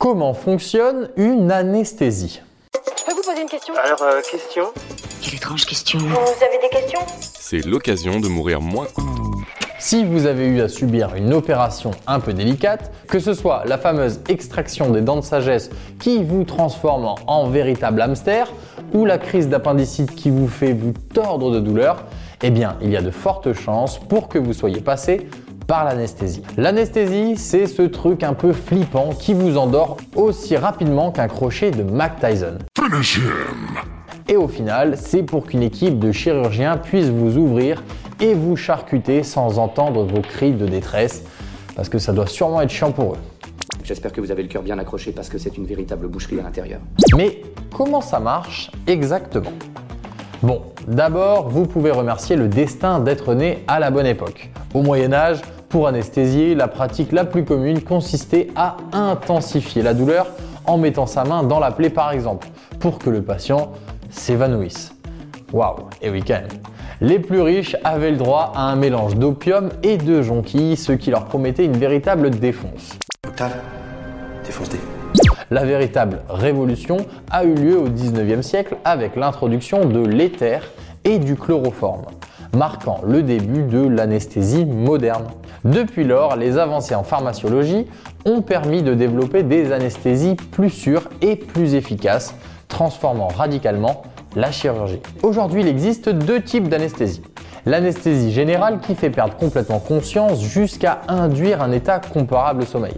Comment fonctionne une anesthésie Je peux vous poser une question Alors, euh, question Quelle étrange question. Vous avez des questions C'est l'occasion de mourir moins. Si vous avez eu à subir une opération un peu délicate, que ce soit la fameuse extraction des dents de sagesse qui vous transforme en véritable hamster, ou la crise d'appendicite qui vous fait vous tordre de douleur, eh bien, il y a de fortes chances pour que vous soyez passé par l'anesthésie. L'anesthésie, c'est ce truc un peu flippant qui vous endort aussi rapidement qu'un crochet de Mac Tyson. Et au final, c'est pour qu'une équipe de chirurgiens puisse vous ouvrir et vous charcuter sans entendre vos cris de détresse, parce que ça doit sûrement être chiant pour eux. J'espère que vous avez le cœur bien accroché parce que c'est une véritable boucherie à l'intérieur. Mais comment ça marche exactement? Bon, d'abord, vous pouvez remercier le destin d'être né à la bonne époque. Au Moyen Âge, pour anesthésier, la pratique la plus commune consistait à intensifier la douleur en mettant sa main dans la plaie par exemple, pour que le patient s'évanouisse. Waouh, et oui quand même. Les plus riches avaient le droit à un mélange d'opium et de jonquilles, ce qui leur promettait une véritable défonce. Défonce-des. La véritable révolution a eu lieu au 19e siècle avec l'introduction de l'éther et du chloroforme, marquant le début de l'anesthésie moderne. Depuis lors, les avancées en pharmaciologie ont permis de développer des anesthésies plus sûres et plus efficaces, transformant radicalement la chirurgie. Aujourd'hui, il existe deux types d'anesthésie. L'anesthésie générale qui fait perdre complètement conscience jusqu'à induire un état comparable au sommeil.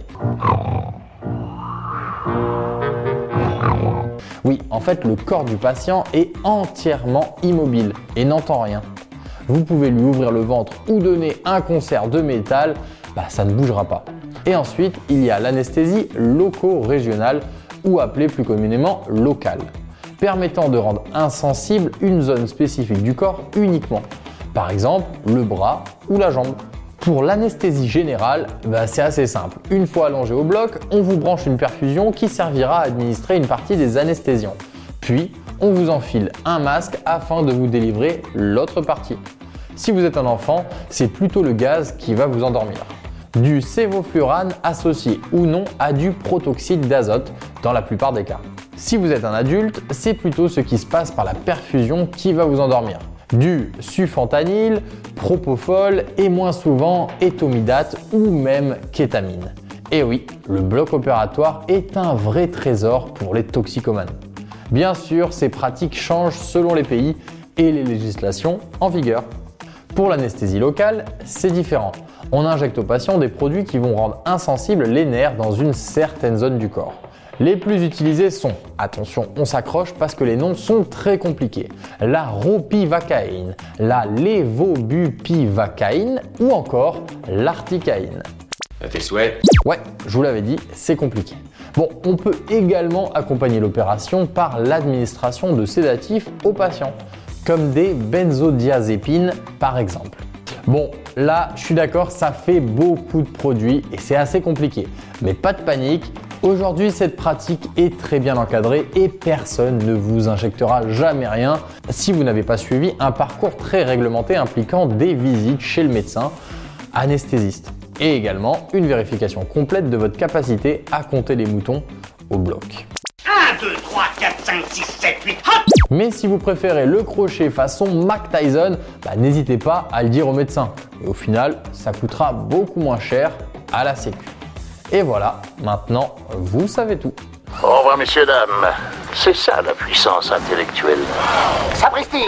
Oui, en fait, le corps du patient est entièrement immobile et n'entend rien. Vous pouvez lui ouvrir le ventre ou donner un concert de métal, bah, ça ne bougera pas. Et ensuite, il y a l'anesthésie loco-régionale ou appelée plus communément locale, permettant de rendre insensible une zone spécifique du corps uniquement. Par exemple, le bras ou la jambe. Pour l'anesthésie générale, bah, c'est assez simple. Une fois allongé au bloc, on vous branche une perfusion qui servira à administrer une partie des anesthésiens. Puis, on vous enfile un masque afin de vous délivrer l'autre partie. Si vous êtes un enfant, c'est plutôt le gaz qui va vous endormir. Du sévoflurane associé ou non à du protoxyde d'azote dans la plupart des cas. Si vous êtes un adulte, c'est plutôt ce qui se passe par la perfusion qui va vous endormir du sufentanil, propofol et moins souvent étomidate ou même kétamine. Et oui, le bloc opératoire est un vrai trésor pour les toxicomanes. Bien sûr, ces pratiques changent selon les pays et les législations en vigueur. Pour l'anesthésie locale, c'est différent. On injecte aux patients des produits qui vont rendre insensibles les nerfs dans une certaine zone du corps. Les plus utilisés sont, attention, on s'accroche parce que les noms sont très compliqués, la ropivacaïne, la lévobupivacaïne ou encore l'articaïne. Tes souhaits. Ouais, je vous l'avais dit, c'est compliqué. Bon, on peut également accompagner l'opération par l'administration de sédatifs aux patients, comme des benzodiazépines par exemple. Bon, là, je suis d'accord, ça fait beaucoup de produits et c'est assez compliqué. Mais pas de panique, Aujourd'hui, cette pratique est très bien encadrée et personne ne vous injectera jamais rien si vous n'avez pas suivi un parcours très réglementé impliquant des visites chez le médecin anesthésiste et également une vérification complète de votre capacité à compter les moutons au bloc. 1, 2, 3, 4, 5, 6, 7, 8, hop Mais si vous préférez le crochet façon Mac Tyson, bah, n'hésitez pas à le dire au médecin. Et au final, ça coûtera beaucoup moins cher à la sécu. Et voilà, maintenant, vous savez tout. Au revoir, messieurs, dames. C'est ça la puissance intellectuelle. Sapristi